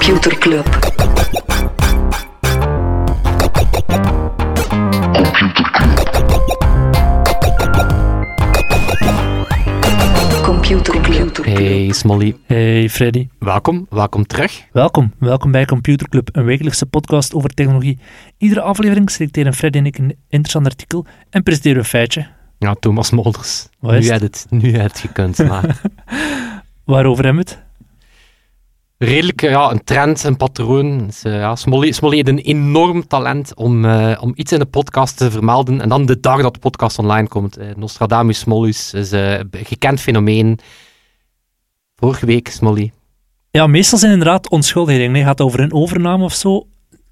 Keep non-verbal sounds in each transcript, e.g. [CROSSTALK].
Computer Club. Computer Club. Hey Smolly, Hey Freddy. welkom, welkom terug. Welkom, welkom bij Computer Club, een wekelijkse podcast over technologie. Iedere aflevering selecteren Freddy en ik een interessant artikel en presenteren we een feitje. Ja, Thomas Molders, Wat is nu het? heb het, nu heb het gekund. Maar [LAUGHS] Waarover hebben we het? Redelijk, ja, een trend, een patroon. Dus, ja, Smolly, heeft een enorm talent om, eh, om iets in de podcast te vermelden en dan de dag dat de podcast online komt. Eh, Nostradamus Smollus is een gekend fenomeen. Vorige week, Smolly. Ja, meestal zijn inderdaad onschuldigheden. Het gaat over een overname of zo.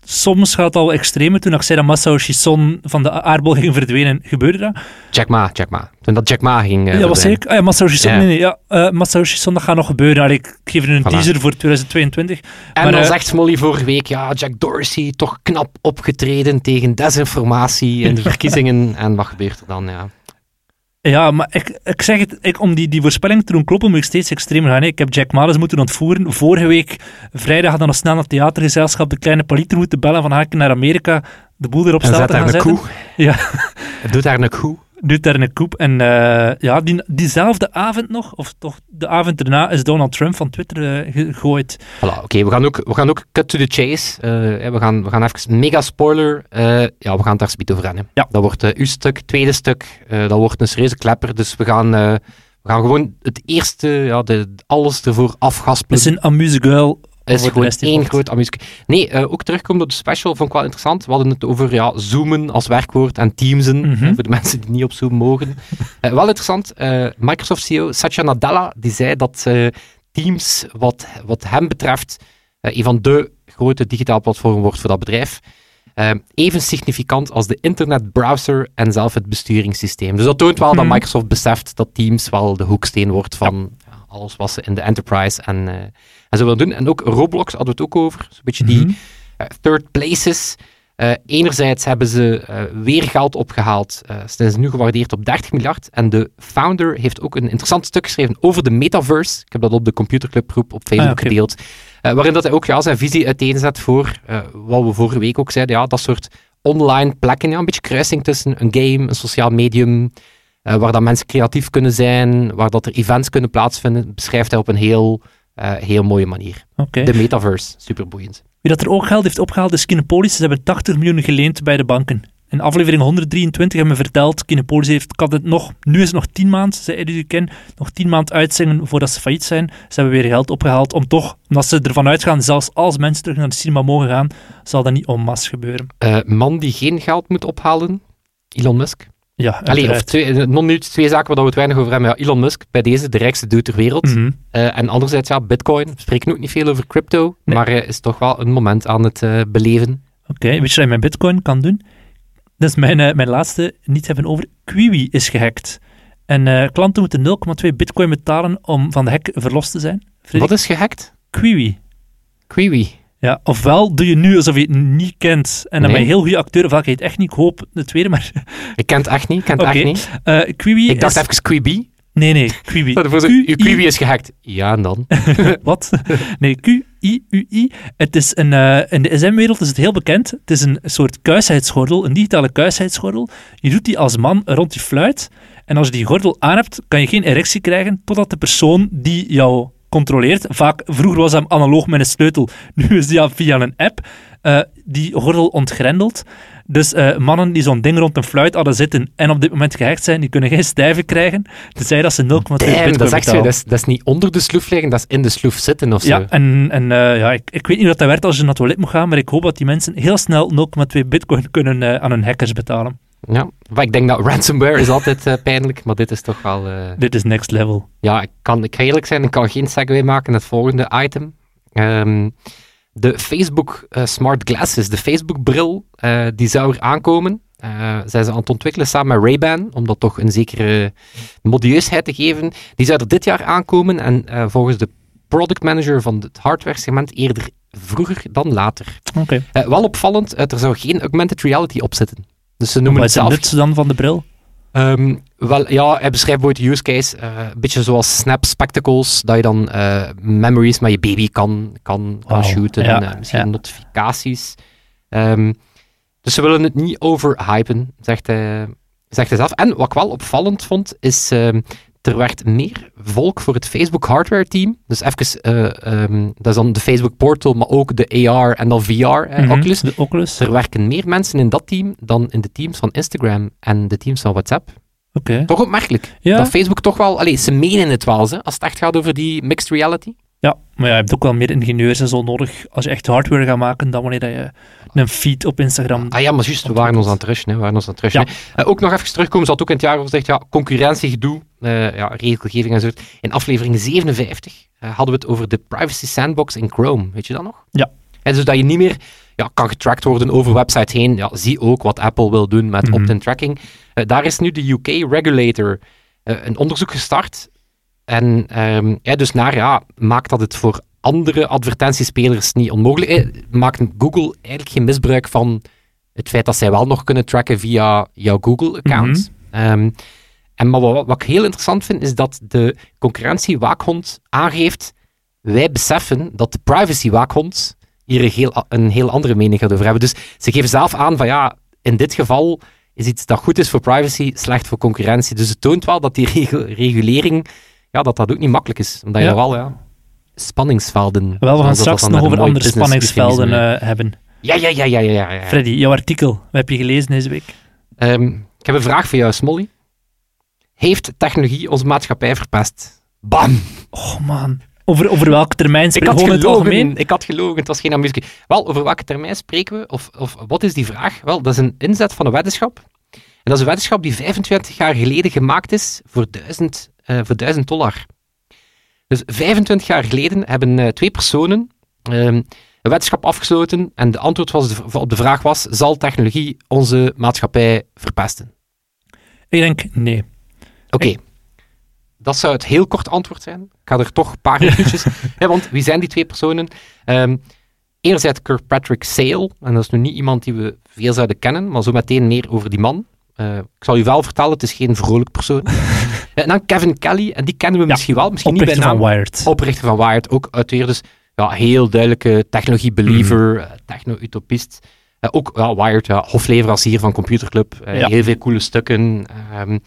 Soms gaat het al extremer. Toen ik zei dat Masayoshi Son van de aardbol ging verdwenen, gebeurde dat? Jack Ma, Jack Ma. Toen dat Jack Ma ging eh, ja, verdwijnen. ik? Ah, ja. Nee, nee, ja. Son, dat gaat nog gebeuren. Allee, ik geef er een Voilà. teaser voor 2022. En Maar, dan eh, zegt Smolly vorige week, ja, Jack Dorsey toch knap opgetreden tegen desinformatie in de [LAUGHS] verkiezingen. en wat gebeurt er dan? Ja. Ja, maar ik, ik zeg het, ik, om die, die voorspelling te doen kloppen, moet ik steeds extremer gaan. hè. Ik heb Jack Ma eens moeten ontvoeren. Vorige week, vrijdag, had dan nog snel naar het theatergezelschap de kleine paliter moeten bellen van haken naar Amerika, de boel erop En staan te gaan daar een zetten. koe. Ja, Het doet daar een koe. Een koep. En eh, ja, die, diezelfde avond nog, of toch de avond erna, is Donald Trump van Twitter eh, gegooid. Voilà, oké, we gaan ook, we gaan ook cut to the chase. Eh, we, gaan, we gaan even, mega spoiler, ja, we gaan het daar speed over hebben. Ja. Dat wordt uw stuk, tweede stuk, dat wordt een serieuze klepper. Dus we gaan, we gaan gewoon het eerste, ja, de, alles ervoor afgaspelen. Het is een amuse-guil. Is gewoon één groot amusje. Nee, eh, ook terugkomen op de special vond ik wel interessant. We hadden het over ja, zoomen als werkwoord en teamsen, Mhm. eh, voor de [LAUGHS] mensen die niet op Zoom mogen. Eh, wel interessant, eh, Microsoft CEO Satya Nadella die zei dat Teams, wat, wat hem betreft, een van de grote digitale platformen wordt voor dat bedrijf. Even significant als de internetbrowser en zelf het besturingssysteem. Dus dat toont wel dat Mhm. Microsoft beseft dat Teams wel de hoeksteen wordt van alles wat ze in de enterprise en, eh, en zo willen doen. En ook Roblox hadden we het ook over. Zo'n beetje die Mhm. eh, third places. Eh, enerzijds hebben ze weer geld opgehaald. Eh, ze zijn nu gewaardeerd op 30 miljard. En de founder heeft ook een interessant stuk geschreven over de metaverse. Ik heb dat op de computerclubgroep op Facebook Ah, gedeeld. Waarin dat hij ook ja, zijn visie uiteenzet voor wat we vorige week ook zeiden. Ja, dat soort online plekken. Ja, een beetje kruising tussen een game, een sociaal medium. Eh, waar dat mensen creatief kunnen zijn. Waar dat er events kunnen plaatsvinden. Beschrijft hij op een heel, eh, heel mooie manier. De metaverse, super boeiend. Wie dat er ook geld heeft opgehaald is Kinepolis. Ze hebben 80 miljoen geleend bij de banken. In aflevering 123 hebben we verteld, Kinepolis heeft, kan het nog, nu is het nog 10 maanden, zei Eddie nog 10 maanden uitzingen voordat ze failliet zijn. Ze hebben weer geld opgehaald om toch, omdat ze ervan uitgaan, zelfs als mensen terug naar de cinema mogen gaan, zal dat niet en masse gebeuren. Eh, man die geen geld moet ophalen, Elon Musk. Ja, Allee, of twee, eh, non nu twee zaken waar we het weinig over hebben. Ja, Elon Musk, bij deze de rijkste dude ter wereld. Mhm. Eh, en anderzijds, ja, bitcoin. We spreken ook niet veel over crypto, Nee. maar eh, is toch wel een moment aan het beleven. Oké, weet je wat je met bitcoin kan doen? Dat is mijn, mijn laatste niet hebben over. Quiwi is gehackt. En klanten moeten 0,2 bitcoin betalen om van de hack verlost te zijn. Frederik? Wat is gehackt? Quiwi. Quiwi. Ja, ofwel doe je nu alsof je het niet kent en dan Nee. ben je heel goede acteur, ofwel je het echt niet. Ik hoop de tweede, maar... Ik ken het echt niet, ik ken het echt niet. Quiwi Ik dacht is... even Quibi. Nee, nee, Q-I- Uw [LAUGHS] Quibi is gehackt. Ja, en dan? [LAUGHS] Wat? Nee, Q-I-U-I. Het is een, eh, in de SM-wereld is het heel bekend. Het is een soort kuisheidsgordel, een digitale kuisheidsgordel. Je doet die als man rond je fluit. En als je die gordel aan hebt, kan je geen erectie krijgen totdat de persoon die jou controleert, vaak, vroeger was dat analoog met een sleutel, nu is die via een app, eh, die gordel ontgrendelt. Dus eh, mannen die zo'n ding rond een fluit hadden zitten en op dit moment gehackt zijn, die kunnen geen stijve krijgen, tenzij dat ze 0,2 Damn, bitcoin dat is echt zo. betalen. Dat is, dat is niet onder de sloef liggen, dat is in de sloef zitten of zo. Ja, en, en eh, ja, ik, ik weet niet hoe dat werkt als je naar het toilet moet gaan, maar ik hoop dat die mensen heel snel 0,2 bitcoin kunnen aan hun hackers betalen. Ja. Maar ik denk dat ransomware is altijd eh, pijnlijk, maar dit is toch wel... eh, Dit is next level. Ja, ik, kan, ik ga eerlijk zijn, ik kan geen segue maken naar het volgende item. Ehm, de Facebook eh, Smart Glasses, de Facebook-bril, die zou er aankomen. Zijn ze aan het ontwikkelen samen met Ray-Ban, om dat toch een zekere modieusheid te geven. Die zou er dit jaar aankomen en volgens de product manager van het hardware-segment eerder vroeger dan later. Oké. Wel opvallend, er zou geen augmented reality op zitten. Dus ze noemen Wat het is het zelf nut dan van de bril? Ehm, wel, ja, hij beschrijft bijvoorbeeld de use case, eh, een beetje zoals Snap Spectacles, dat je dan eh, memories met je baby kan, kan, shooten, ja, eh, misschien ja. notificaties. Ehm, dus ze willen het niet overhypen, zegt hij, zegt hij zelf. En wat ik wel opvallend vond, is ehm, er werd meer volk voor het Facebook hardware team. Dus even, eh, ehm, dat is dan de Facebook portal, maar ook de AR en dan VR, eh, Mhm, Oculus. De Oculus. Er werken meer mensen in dat team dan in de teams van Instagram en de teams van WhatsApp. Oké. Toch opmerkelijk. Ja. Dat Facebook toch wel... Allee, ze menen het wel, hè, als het echt gaat over die mixed reality. Ja, maar ja, je hebt ook wel meer ingenieurs en zo nodig als je echt hardware gaat maken dan wanneer dat je een feed op Instagram... Ah ja, maar juist, we waren ons aan het rushen. Hè, we waren ons aan het rushen Ja. Eh, ook nog even terugkomen, ze had ook in het jaar over gezegd, ja, concurrentiegedoe, ja, regelgeving en zo. In aflevering 57 eh, hadden we het over de privacy sandbox in Chrome. Weet je dat nog? Ja. En dus dat je niet meer ja, kan getracked worden over websites heen. Ja, zie ook wat Apple wil doen met Mhm. opt-in tracking. Eh, daar is nu de UK-regulator een onderzoek gestart. En ehm, ja, dus naar, ja, maakt dat het voor andere advertentiespelers niet onmogelijk? Eh, maakt Google eigenlijk geen misbruik van het feit dat zij wel nog kunnen tracken via jouw Google-account? Ehm, en maar wat, wat ik heel interessant vind, is dat de concurrentiewaakhond aangeeft wij beseffen dat de privacy-waakhond hier een heel, een heel andere mening gaat over hebben. Dus ze geven zelf aan van ja, in dit geval is iets dat goed is voor privacy, slecht voor concurrentie. Dus het toont wel dat die regulering, ja, dat dat ook niet makkelijk is. Omdat je Ja. wel, ja, spanningsvelden... Wel, we gaan straks nog over andere spanningsvelden eh, hebben. Ja, ja, ja, ja, ja, ja. ja. Freddy, jouw artikel, wat heb je gelezen deze week? Ehm, ik heb een vraag voor jou, Smolly. Heeft technologie onze maatschappij verpest? Bam! Oh man, over, over welke termijn Ik spreken had we in het gelogen, algemeen? ik had gelogen, het was geen amusement. Wel, over welke termijn spreken we? Of, of wat is die vraag? Wel, dat is een inzet van een weddenschap. En dat is een weddenschap die 25 jaar geleden gemaakt is voor 1000, eh, voor 1000 dollar. Dus 25 jaar geleden hebben eh, twee personen ehm, een weddenschap afgesloten en de antwoord was de- op de vraag was, zal technologie onze maatschappij verpesten? Ik denk, nee. Oké. Dat zou het heel kort antwoord zijn. Ik ga er toch een paar [LAUGHS] minuutjes... ja, want wie zijn die twee personen? Ehm enerzijds Kirkpatrick Sale, en dat is nu niet iemand die we veel zouden kennen, maar zo meteen meer over die man. Eh, ik zal u wel vertellen, het is geen vrolijk persoon. [LAUGHS] en dan Kevin Kelly, en die kennen we Ja, misschien wel, misschien niet bij Oprichter naam. van Wired. Oprichter van Wired, ook uit weer dus ja, heel duidelijke technologie-believer, eh, techno-utopist. Eh, ook ja, Wired, ja, hofleverancier van Computerclub. eh. Heel veel coole stukken. Ehm,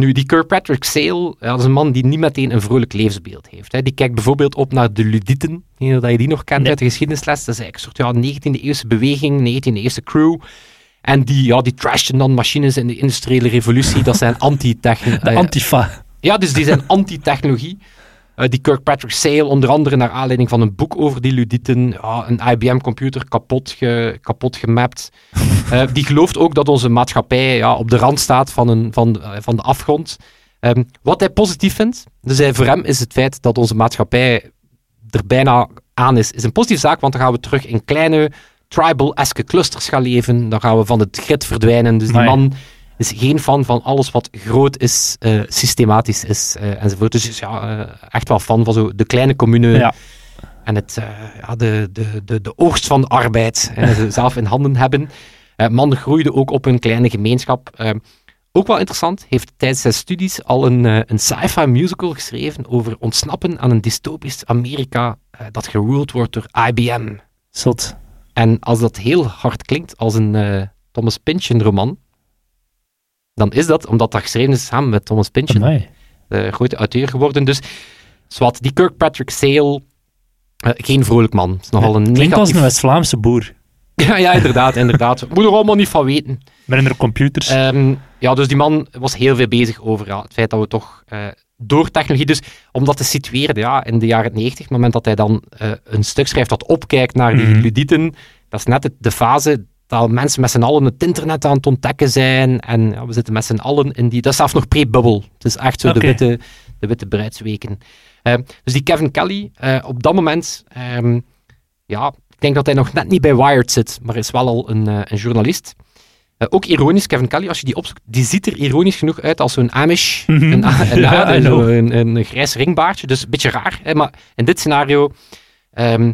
nu, die Kirkpatrick Sale, dat is een man die niet meteen een vrolijk levensbeeld heeft. Hè. Die kijkt bijvoorbeeld op naar de Ludieten. Of je die nog kent Nee. uit de geschiedenisles. Dat is eigenlijk een soort ja, 19e-eeuwse beweging, 19e-eeuwse crew. En die, ja, die trashten dan machines in de industriële revolutie. Dat zijn [LAUGHS] anti-techno... De eh, Antifa. ja, dus die zijn anti-technologie. Eh, die Kirkpatrick Sale, onder andere naar aanleiding van een boek over die ludieten, ja, een IBM-computer kapot, ge, kapot gemapt. [LAUGHS] Eh, die gelooft ook dat onze maatschappij ja, op de rand staat van, een, van, eh, van de afgrond. Ehm, wat hij positief vindt, dus hij, voor hem is het feit dat onze maatschappij er bijna aan is, is een positieve zaak, want dan gaan we terug in kleine tribal-eske clusters gaan leven. Dan gaan we van het grid verdwijnen. Dus die man is geen fan van alles wat groot is, eh, systematisch is eh, enzovoort. Dus ja, eh, echt wel fan van zo de kleine commune Ja. en het, ja, de, de, de, de oogst van de arbeid ze [LAUGHS] zelf in handen hebben. Man groeide ook op een kleine gemeenschap. Eh, ook wel interessant, heeft tijdens zijn studies al een, een sci-fi musical geschreven over ontsnappen aan een dystopisch Amerika dat geruled wordt door IBM. Zot. En als dat heel hard klinkt als een Thomas Pynchon roman, dan is dat omdat dat geschreven is samen met Thomas Pynchon, de grote auteur geworden. Dus zwart, die Kirkpatrick Sale, eh, geen vrolijk man. is nogal een Klinkt als negatief... een West-Vlaamse boer. [LAUGHS] Ja, ja, inderdaad, inderdaad. Moet er allemaal niet van weten. Met een computers. Ehm, ja, dus die man was heel veel bezig over ja, het feit dat we toch eh, door technologie, dus om dat te situeren ja, in de jaren 90, op het moment dat hij dan eh, een stuk schrijft dat opkijkt naar die ludieten, dat is net de fase dat mensen met z'n allen het internet aan het ontdekken zijn en ja, we zitten met z'n allen in die, dat is zelfs nog pre-bubble. Het is echt zo de, witte, de witte bruidsweken. Ehm, dus die Kevin Kelly, eh, op dat moment, ehm, ja, ik denk dat hij nog net niet bij Wired zit, maar is wel al een, eh, een journalist. Eh, ook ironisch, Kevin Kelly, als je die opzoekt, die ziet er ironisch genoeg uit als zo'n Amish. Mhm. Een, [LAUGHS] een, Ja, een, I know. een, een, grijs ringbaardje, dus een beetje raar. Hè, maar in dit scenario, ehm,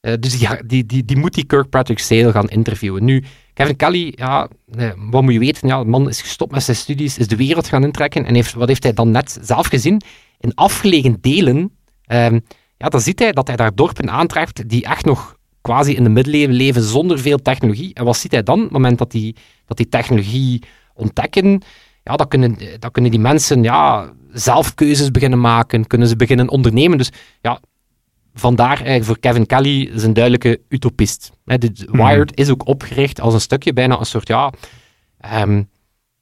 Eh, dus die, die, die, die moet die Kirkpatrick Sale gaan interviewen. Nu, Kevin Kelly, ja, eh, wat moet je weten? Ja, de man is gestopt met zijn studies, is de wereld gaan intrekken. En heeft, wat heeft hij dan net zelf gezien? In afgelegen delen, ehm, ja, dan ziet hij dat hij daar dorpen aantreft die echt nog quasi in de middeleeuwen leven zonder veel technologie. En wat ziet hij dan? Op het moment dat die, dat die technologie ontdekken, ja, dan kunnen, dan kunnen die mensen ja, zelf keuzes beginnen maken, kunnen ze beginnen ondernemen. Dus ja, vandaar eigenlijk voor Kevin Kelly is een duidelijke utopist. de Wired is ook opgericht als een stukje, bijna een soort, ja, ehm,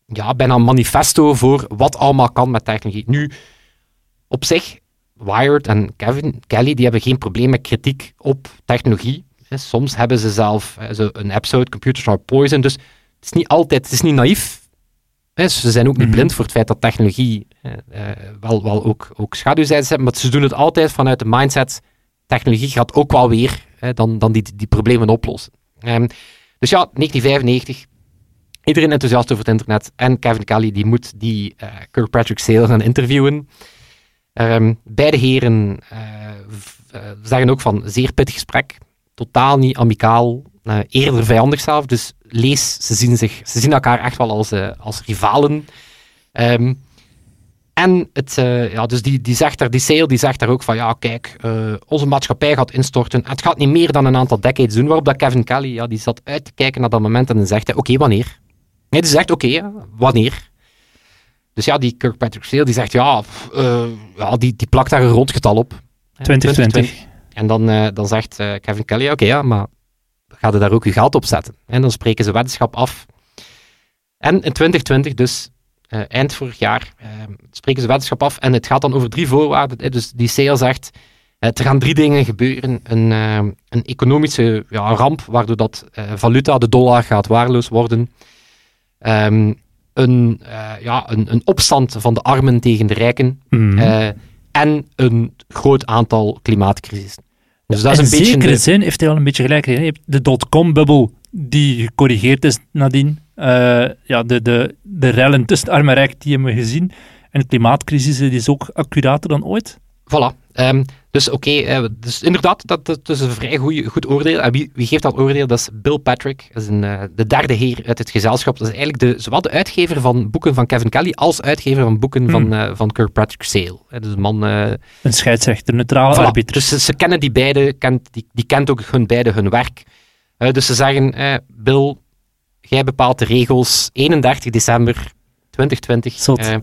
ja, bijna een manifesto voor wat allemaal kan met technologie. Nu, op zich, Wired en Kevin Kelly, die hebben geen probleem met kritiek op technologie. Soms hebben ze zelf een episode, Computers Are Poison, dus het is niet altijd, het is niet naïef. Ze zijn ook niet mhm. blind voor het feit dat technologie eh, wel, wel ook, ook schaduwzijdes heeft, maar ze doen het altijd vanuit de mindset technologie gaat ook wel weer hè, dan, dan die, die problemen oplossen. Um, dus ja, 1995. Iedereen enthousiast over het internet. En Kevin Kelly die moet die uh, Kirkpatrick Sale gaan interviewen. Um, beide heren uh, zeggen ook van zeer pittig gesprek. Totaal niet amicaal. Eerder vijandig zelf. Dus lees, ze zien, zich, ze zien elkaar echt wel als, als rivalen. Um, en het, uh, ja, dus die, die, zegt daar, die sale die zegt daar ook van, ja, kijk, uh, onze maatschappij gaat instorten. Het gaat niet meer dan een aantal decades doen, waarop dat Kevin Kelly, ja, die zat uit te kijken naar dat moment en dan zegt hij, oké, wanneer? Nee, die zegt, oké, wanneer? Dus ja, die Kirkpatrick Sale, die zegt, ja, uh, ja die, die plakt daar een rondgetal op. 2020. En dan, dan zegt Kevin Kelly, oké, ja, maar ga je daar ook je geld op zetten? En dan spreken ze weddenschap af. En in 2020 dus uh, eind vorig jaar uh, spreken ze wetenschap af en het gaat dan over drie voorwaarden. Dus die sale zegt, uh, er gaan drie dingen gebeuren. Een, een economische ja, ramp, waardoor dat valuta, de dollar, gaat waardeloos worden. Um, een, ja, een, een, opstand van de armen tegen de rijken. Mm. en een groot aantal klimaatcrisis. Dus dat is een in beetje zekere zin heeft hij al een beetje gelijk. Je hebt de dotcom-bubbel die gecorrigeerd is nadien. Uh, ja, de, de, de rellen tussen arm en rijk, die hebben we gezien. En de klimaatcrisis die is ook accurater dan ooit. Voilà. Um, dus oké, okay, uh, eh, dus inderdaad, dat, dat, is een vrij goeie, goed oordeel. En wie, wie geeft dat oordeel? Dat is Bill Patrick, dat is een, uh, de derde heer uit het gezelschap. Dat is eigenlijk de, zowel de uitgever van boeken van Kevin Kelly als uitgever van boeken hmm. van, uh, van Kirkpatrick Sale. dus een man... een scheidsrechter, neutrale voilà. arbiter. Dus ze, ze, kennen die beide, kent, die, die kent ook hun beide hun werk. Dus ze zeggen, Bill, jij bepaalt de regels 31 december 2020. Uh,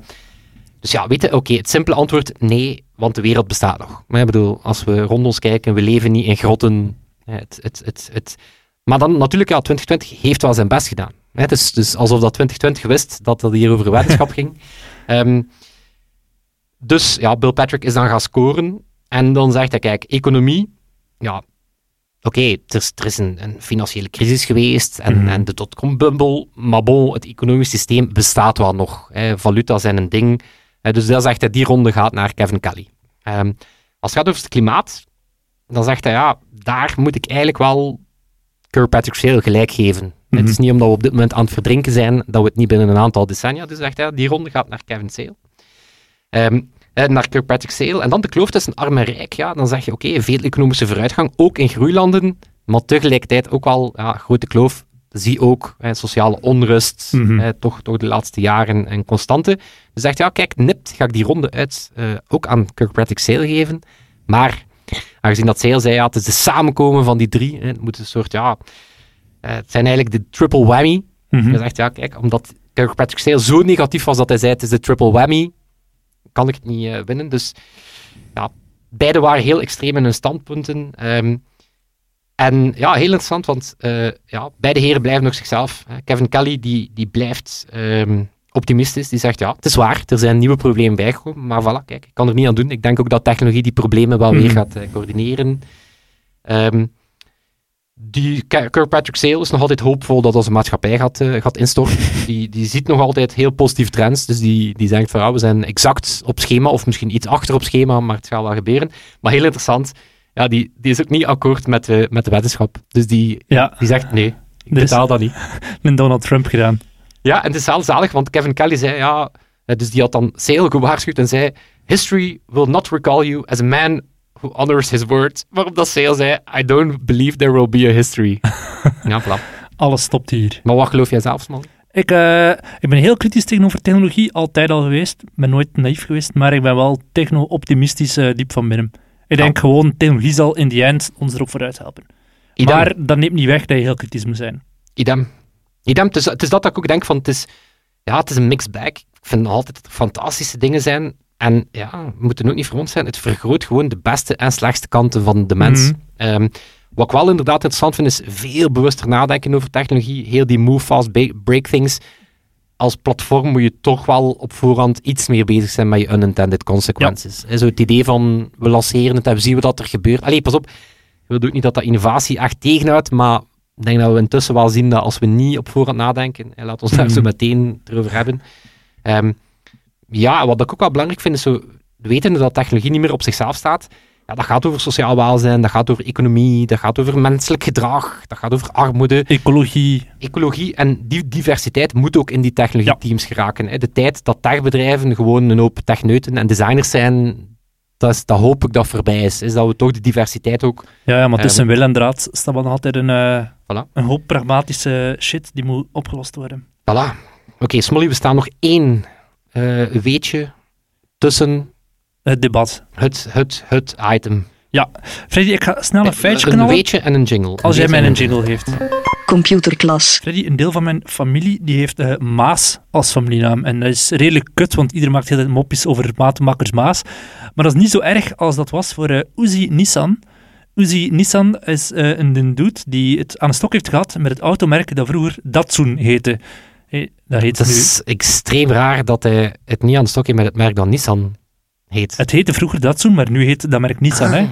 dus ja, weet je, oké, het simpele antwoord nee, want de wereld bestaat nog. Maar ik bedoel, als we rond ons kijken, we leven niet in grotten. Het, het, het, het. Maar dan natuurlijk, ja, 2020 heeft wel zijn best gedaan. Het is dus alsof dat 2020 wist dat het hier over wetenschap [LAUGHS] ging. Um, dus ja, Bill Patrick is dan gaan scoren. En dan zegt hij, kijk, economie, ja, oké, er, er, is een, een, financiële crisis geweest en, mm en de dotcom-bubble, maar bon, het economisch systeem bestaat wel nog. Hè. Valuta zijn een ding. dus dat zegt hij, die ronde gaat naar Kevin Kelly. Um, als het gaat over het klimaat, dan zegt hij, ja, daar moet ik eigenlijk wel Kirkpatrick Sale gelijk geven. Het is mhm. niet omdat we op dit moment aan het verdrinken zijn, dat we het niet binnen een aantal decennia. Dus zegt hij, die ronde gaat naar Kevin Sale. Um, naar Kirkpatrick Sale. En dan de kloof tussen arm en rijk. Ja, dan zeg je, oké, veel economische vooruitgang, ook in groeilanden, maar tegelijkertijd ook wel ja, grote kloof. Zie ook sociale onrust, mm toch, toch de laatste jaren een constante. Dus zegt, ja, kijk, nipt ga ik die ronde uit eh, ook aan Kirkpatrick Sale geven. Maar aangezien dat Sale zei, ja, het is de samenkomen van die drie. Hè, het moet een soort, ja, uh, het zijn eigenlijk de triple whammy. Mm -hmm. Hij zegt, ja, kijk, omdat Kirkpatrick Sale zo negatief was dat hij zei, het is de triple whammy kan ik het niet uh, winnen. Dus ja, beide waren heel extreem in hun standpunten. Um, en ja, heel interessant, want uh, ja, beide heren blijven nog zichzelf. Kevin Kelly die, die blijft um, optimistisch. Die zegt, ja, het is waar, er zijn nieuwe problemen bijgekomen. Maar voilà, kijk, ik kan er niet aan doen. Ik denk ook dat technologie die problemen wel weer mhm. gaat uh, coördineren. Um, die Kirkpatrick Sale is nog altijd hoopvol dat onze maatschappij gaat, uh, gaat instorten. [LAUGHS] Die, die ziet nog altijd heel positieve trends. Dus die, die denkt van ja, we zijn exact op schema, of misschien iets achter op schema, maar het gaat wel gebeuren. Maar heel interessant, ja, die, die is ook niet akkoord met, de, met de wetenschap. Dus die, ja. die zegt nee, ik dus, betaal dat niet. [LAUGHS] Met Donald Trump gedaan. Ja, en het is wel zalig, want Kevin Kelly zei ja, dus die had dan Sale gewaarschuwd en zei: History will not recall you as a man who honors his word. Waarop dat al zei, I don't believe there will be a history. [LAUGHS] ja, voilà. Alles stopt hier. Maar wat geloof jij zelf, Smally? Ik, eh, ik ben heel kritisch tegenover technologie, altijd al geweest. Ik ben nooit naïef geweest, maar ik ben wel techno-optimistisch eh, diep van binnen. Ik denk gewoon, technologie zal in die end ons erop vooruit helpen. Idem. Maar dat neemt niet weg dat je heel kritisch moet zijn. Idem. Idem. Het is, het is dat dat ik ook denk van, het is, ja, het is een mixed bag. Ik vind altijd dat er fantastische dingen zijn. En ja, we moeten ook niet verwond zijn. Het vergroot gewoon de beste en slechtste kanten van de mens. Mhm. Ehm, wat ik wel inderdaad interessant vind, is veel bewuster nadenken over technologie. Heel die move fast, break things. Als platform moet je toch wel op voorhand iets meer bezig zijn met je unintended consequences. Zo het idee van, we lanceren het en we zien wat er gebeurt. Allee, pas op. Ik wil ook niet dat dat innovatie echt tegenhoudt, maar ik denk dat we intussen wel zien dat als we niet op voorhand nadenken, en laat ons daar Mhm. zo meteen erover hebben. Ehm, ja, wat ik ook wel belangrijk vind, is zo, wetende dat technologie niet meer op zichzelf staat, ja, dat gaat over sociaal welzijn, dat gaat over economie, dat gaat over menselijk gedrag, dat gaat over armoede, Ecologie, ecologie. En die diversiteit moet ook in die technologieteams geraken. Hè. De tijd dat techbedrijven gewoon een hoop techneuten en designers zijn, dat, is, dat hoop ik dat voorbij is. Is dat we toch de diversiteit ook... ja, ja maar Ja, tussen wil en draad staat wel altijd een, eh, Voilà. een hoop pragmatische shit die moet opgelost worden. Voilà. Oké, Smolly, we staan nog één eh, weetje tussen Het debat. het, het, het item. Freddy, ik ga snel een feitje een knallen. weetje en een jingle. Als jij mij en een jingle heeft. computerklas, Freddy, een deel van mijn familie die heeft eh, Maas als familienaam. En dat is redelijk kut, want iedereen maakt heel tijd mopjes over maatmakkers Maas. Maar dat is niet zo erg als dat was voor eh Uzi Nissan. Uzi Nissan is eh, een, een dude die het aan de stok heeft gehad met het automerk dat vroeger Datsun heette. Dat heet Het nu... is extreem raar dat hij het niet aan de stok heeft met het merk dat Nissan heet. Het heette vroeger Datsun, maar nu heet dat merk Nissan. Hè?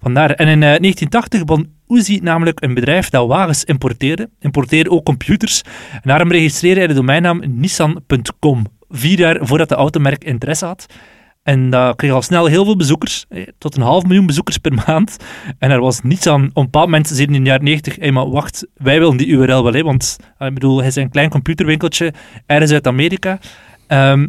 Vandaar. En in eh, 1980 begon Uzi namelijk een bedrijf dat wagens importeerde. Importeerde ook computers. En daarom registreerde hij de domeinnaam nissan.com. Vier jaar voordat de automerk interesse had. En dat kreeg al snel heel veel bezoekers. eh, Tot een half miljoen bezoekers per maand. En er was Nissan op een bepaald moment, zeiden in de jaren 90, hey, maar wacht, wij willen die URL wel, hè, want eh, ik bedoel, hij is een klein computerwinkeltje ergens uit Amerika. Ehm,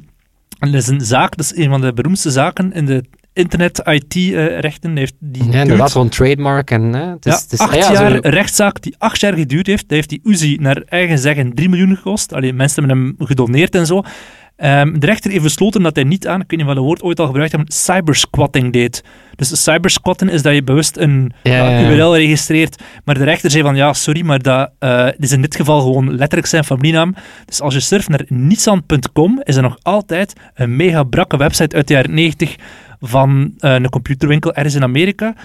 en dat is een zaak, dat is een van de beroemdste zaken in de internet-IT-rechten. heeft die Ja, inderdaad, zo'n trademark. En, hè, het is, ja, het is, acht ah ja, jaar zo- rechtszaak die acht jaar geduurd heeft. Dat heeft die Uzi naar eigen zeggen 3 miljoen gekost. Alleen mensen hebben hem gedoneerd en zo. Ehm, de rechter heeft besloten dat hij niet aan, ik weet niet dat woord ooit al gebruikt hebben, cybersquatting deed. Dus cybersquatten is dat je bewust een Ja. URL registreert. Maar de rechter zei van, ja, sorry, maar dat eh, is in dit geval gewoon letterlijk zijn familienaam. Dus als je surft naar nissan.com, is er nog altijd een mega brakke website uit de jaren 90 van eh, een computerwinkel ergens in Amerika.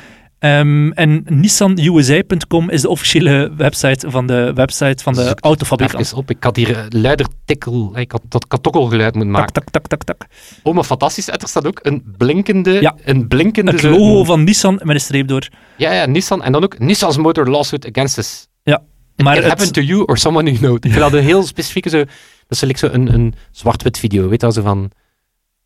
Ehm, en nissanusa.com is de officiële website van de website van de Zoek autofabrikant. Even op, ik had hier een luider tikkel, ik had dat katokkelgeluid moeten maken. Tak, tak, tak, tak, tak. Oh, maar fantastisch, er staat ook een blinkende, Ja. een blinkende... Het logo van Nissan met een streep door. Ja, ja, Nissan, en dan ook Nissan's motor lawsuit against us. Ja, It maar can het- happen to you or someone you know. Ik dat een heel specifieke, zo, dat is like zo een, een zwart-wit video, weet je wel, zo van,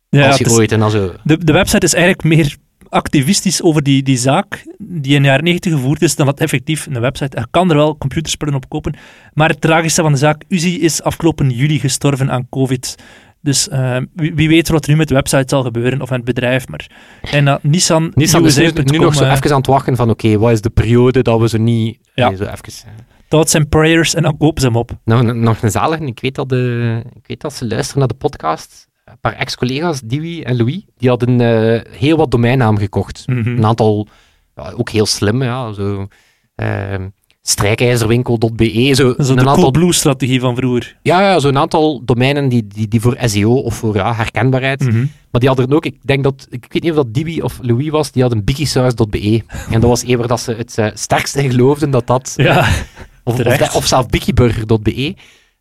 Ja, als je ooit en dan zo... De, de website is eigenlijk meer activistisch over die, die zaak die in de jaren 90 gevoerd is, dan dat effectief een website. Er kan er wel computerspullen op kopen. Maar het tragische van de zaak, Uzi is afgelopen juli gestorven aan COVID. Dus eh, wie, wie weet wat er nu met de website zal gebeuren, of met het bedrijf. Maar, en dat Nissan, Nissan is nu, nu nog zo eh, even aan het wachten van, oké, wat is de periode dat we ze niet... Ja. Nee, zo even... eh. thoughts and prayers, en dan kopen ze hem op. Nou, n- nog een zalige. Ik weet, dat de, ik weet dat ze luisteren naar de podcast. Een paar ex-collega's, Dewey en Louis, die hadden eh, heel wat domeinnaam gekocht. Mhm. Een aantal, ja, ook heel slim, ja, zo... ehm, strijkijzerwinkel.be, zo is een de aantal Coolblue-strategie van vroeger. Ja, ja zo'n aantal domeinen die, die, die voor SEO of voor ja, herkenbaarheid. Mhm. Maar die hadden ook, ik denk dat, ik weet niet of dat Dibi of Louis was, die hadden bikisaus.be. En dat was waar dat ze het eh, sterkst in geloofden dat dat... eh, Ja, of, of, of zelf bikiburger.be.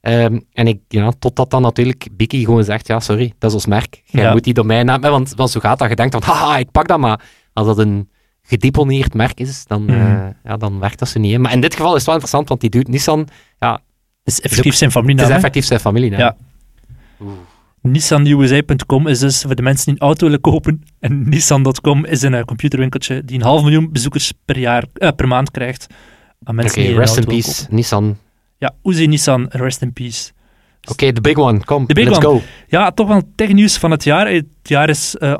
Ehm, en ik, ja, totdat dan natuurlijk Biki gewoon zegt, ja, sorry, dat is ons merk. Jij Ja. moet die domeinnaam hebben, want, want zo gaat dat. Je denkt van, haha, ik pak dat, maar als dat een gedeponeerd merk is, dan, eh, Mhm. ja, dan werkt dat zo niet. hè. Maar in dit geval is het wel interessant, want die doet Nissan, ja, is effectief zijn het familienaam. is effectief zijn familie. Ja. NissanUSA.com is dus voor de mensen die een auto willen kopen. En Nissan.com is een eh, computerwinkeltje die een half miljoen bezoekers per, jaar, eh, per maand krijgt. Oké, rest in peace. Nissan. Ja, Uzi Nissan, rest in peace. Oké, de big one. Kom, De big let's one. go. Ja, toch wel technieuws van het jaar. Het jaar is eh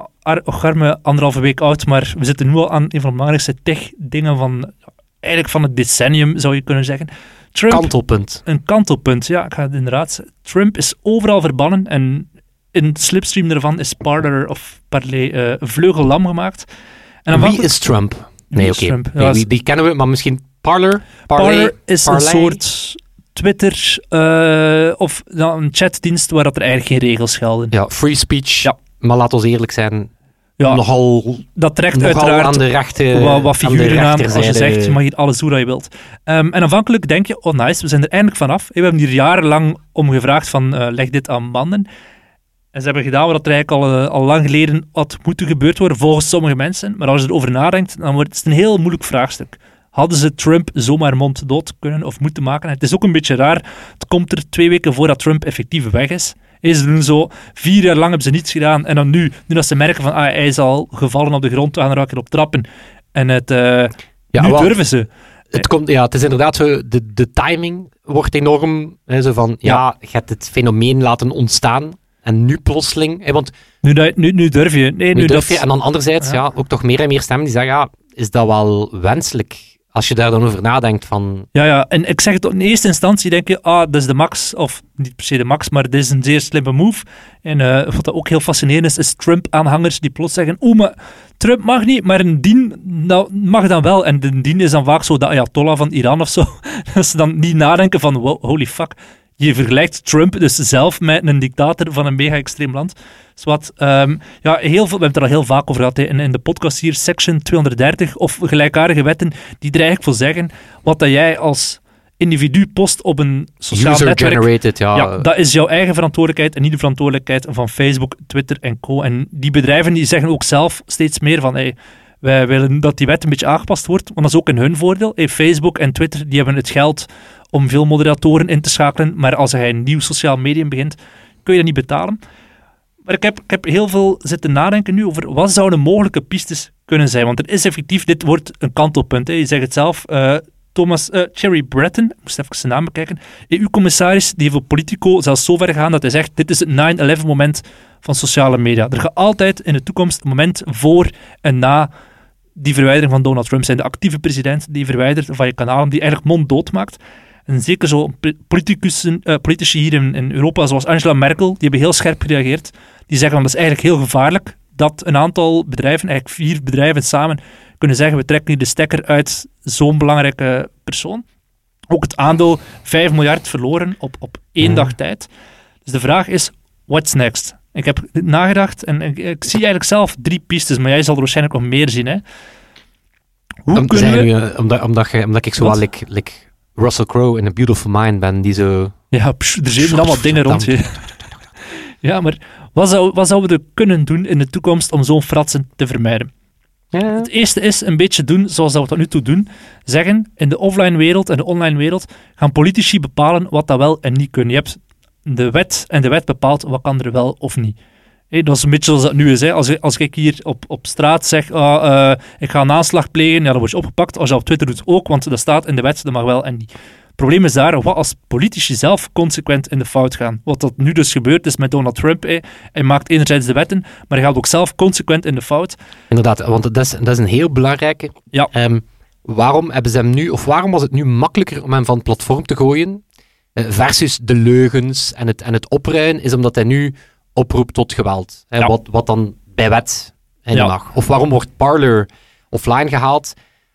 och, arme anderhalve week oud, maar we zitten nu al aan een van de belangrijkste tech-dingen van, eigenlijk van het decennium, zou je kunnen zeggen. Trump, Kantelpunt. een kantelpunt. Ja, ik ga het inderdaad. Trump is overal verbannen en in het slipstream daarvan is Parler of Parley eh, een vleugel gemaakt. En Wie is Trump? Nee, oké. Trump? Nee, Ja, die kennen we, maar misschien Parler? Parler is Parley? een soort Twitter eh, of nou, een chatdienst waar dat er eigenlijk geen regels gelden. Ja, free speech. Ja. Maar laat ons eerlijk zijn, Ja, nogal, dat trekt nogal uiteraard aan de rechte wat, wat aan de figuren aan als je zegt, je mag hier alles doen wat je wilt. Ehm, en aanvankelijk denk je, oh nice, we zijn er eindelijk vanaf. We hebben hier jarenlang om gevraagd van, eh, leg dit aan mannen. En ze hebben gedaan wat er eigenlijk al, eh, al lang geleden had moeten gebeurd worden, volgens sommige mensen. Maar als je erover nadenkt, dan wordt het een heel moeilijk vraagstuk. Hadden ze Trump zomaar monddood kunnen of moeten maken? Het is ook een beetje raar. Het komt er twee weken voordat Trump effectief weg is. Ze doen zo, vier jaar lang hebben ze niets gedaan. En dan nu, nu dat ze merken van, ah, hij is al gevallen op de grond, er ook keer op trappen. En het, eh, Ja, nu wel, durven ze. het, komt, ja, het is inderdaad zo, de, de timing wordt enorm, hè, zo van, ja, je hebt het fenomeen laten ontstaan. En nu plotseling, hè, want Nu, nu, nu durf je. Nee, nu, nu durf dat, je, en dan anderzijds, Ja. ja. ook toch meer en meer stemmen die zeggen, ja, is dat wel wenselijk? Als je daar dan over nadenkt van, Ja, ja, en ik zeg het in eerste instantie denk je, ah, dat is de max, of niet per se de max, maar dit is een zeer slimme move. En eh, wat dat ook heel fascinerend is, is Trump-aanhangers die plots zeggen, oeh, maar Trump mag niet, maar een dien nou, mag dan wel. En de dien is dan vaak zo de Ayatollah van Iran of zo. [LAUGHS] Dat ze dan niet nadenken van, wow, holy fuck. Je vergelijkt Trump dus zelf met een dictator van een mega-extreem land. Dus wat, ehm, ja, heel veel, we hebben het er al heel vaak over gehad in, in de podcast hier, Section 230 of gelijkaardige wetten, die er eigenlijk voor zeggen wat dat jij als individu post op een sociaal netwerk. user-generated, ja. Ja, dat is jouw eigen verantwoordelijkheid en niet de verantwoordelijkheid van Facebook, Twitter en co. En die bedrijven die zeggen ook zelf steeds meer van hey, wij willen dat die wet een beetje aangepast wordt, want dat is ook in hun voordeel. Hey, Facebook en Twitter die hebben het geld om veel moderatoren in te schakelen, maar als hij een nieuw sociaal medium begint, kun je dat niet betalen. Maar ik heb, ik heb heel veel zitten nadenken nu over wat zouden mogelijke pistes kunnen zijn. Want er is effectief, dit wordt een kantelpunt. Hè. Je zegt het zelf, eh, Thomas eh, Cherry Breton, ik moest even zijn naam bekijken, EU-commissaris, die heeft Politico zelfs zo ver gegaan dat hij zegt, dit is het 9-11 moment van sociale media. Er gaat altijd in de toekomst een moment voor en na die verwijdering van Donald Trump zijn. De actieve president die verwijdert van je kanalen, die eigenlijk monddood maakt. En zeker zo politici, eh, politici hier in, in Europa, zoals Angela Merkel, die hebben heel scherp gereageerd. Die zeggen, dat is eigenlijk heel gevaarlijk dat een aantal bedrijven, eigenlijk vier bedrijven samen, kunnen zeggen, we trekken hier de stekker uit zo'n belangrijke persoon. Ook het aandeel 5 miljard verloren op, op één Mhm. dag tijd. Dus de vraag is, what's next? Ik heb nagedacht en ik, ik zie eigenlijk zelf drie pistes, maar jij zal er waarschijnlijk nog meer zien. Hè? Hoe kunnen we... eh, omdat, omdat, omdat ik zo wel Russell Crowe in A Beautiful Mind ben, die zo... Ja, er zijn allemaal dingen rond je. [LAUGHS] Ja, maar wat, zou, wat zouden we kunnen doen in de toekomst om zo'n fratsen te vermijden? Ja, Het eerste is een beetje doen zoals dat we tot nu toe doen. Zeggen, in de offline wereld en de online wereld gaan politici bepalen wat dat wel en niet kunnen. Je hebt de wet en de wet bepaalt wat kan er wel of niet. Dat is een beetje zoals dat nu is. Hè. Als, als ik hier op, op straat zeg, ah, eh, ik ga een aanslag plegen, ja, dan word je opgepakt. Als je op Twitter doet ook, want dat staat in de wet, dat mag wel en niet. Het probleem is daar, wat als politici zelf consequent in de fout gaan? Wat dat nu dus gebeurt is met Donald Trump. Hij maakt enerzijds de wetten, maar hij gaat ook zelf consequent in de fout. inderdaad, want dat is, dat is een heel belangrijke. Ja. Ehm, waarom hebben ze hem nu, of waarom was het nu makkelijker om hem van het platform te gooien, eh, versus de leugens en het, en het opruien, is omdat hij nu oproept tot geweld. Hè, Ja. wat, wat dan bij wet Ja. mag. Of waarom wordt Parler offline gehaald?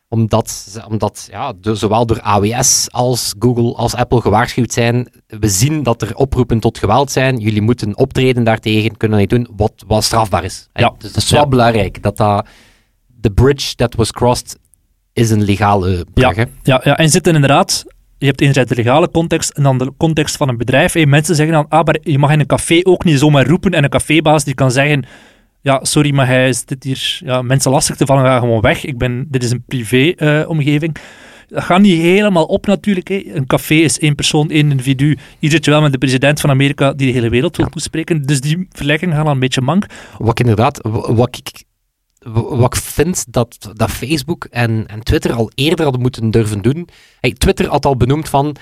Omdat, ze- omdat ja, de- zowel door AWS als Google als Apple gewaarschuwd zijn. We zien dat er oproepen tot geweld zijn. Jullie moeten optreden daartegen, kunnen niet doen wat, wat strafbaar is. Hè. Ja. Dus dat is wel Ja. belangrijk. Dat dat, the bridge that was crossed is een legale brug. hè. Ja, ja, en zitten inderdaad, je hebt enerzijds de legale context en dan de context van een bedrijf. Hey, mensen zeggen dan, ah, maar je mag in een café ook niet zomaar roepen. En een cafébaas die kan zeggen, ja, sorry, maar hij is dit hier ja, mensen lastig te vallen, ga gewoon weg. Ik ben, dit is een privé-omgeving. dat gaat niet helemaal op natuurlijk. Een café is één persoon, één individu. Hier zit je wel met de president van Amerika die de hele wereld wil toespreken. Dus die vergelijking gaat al een beetje mank. Wat ik inderdaad, wa- wat ik, wat ik vind dat, dat Facebook en, en Twitter al eerder hadden moeten durven doen. Hey, Twitter had al benoemd van,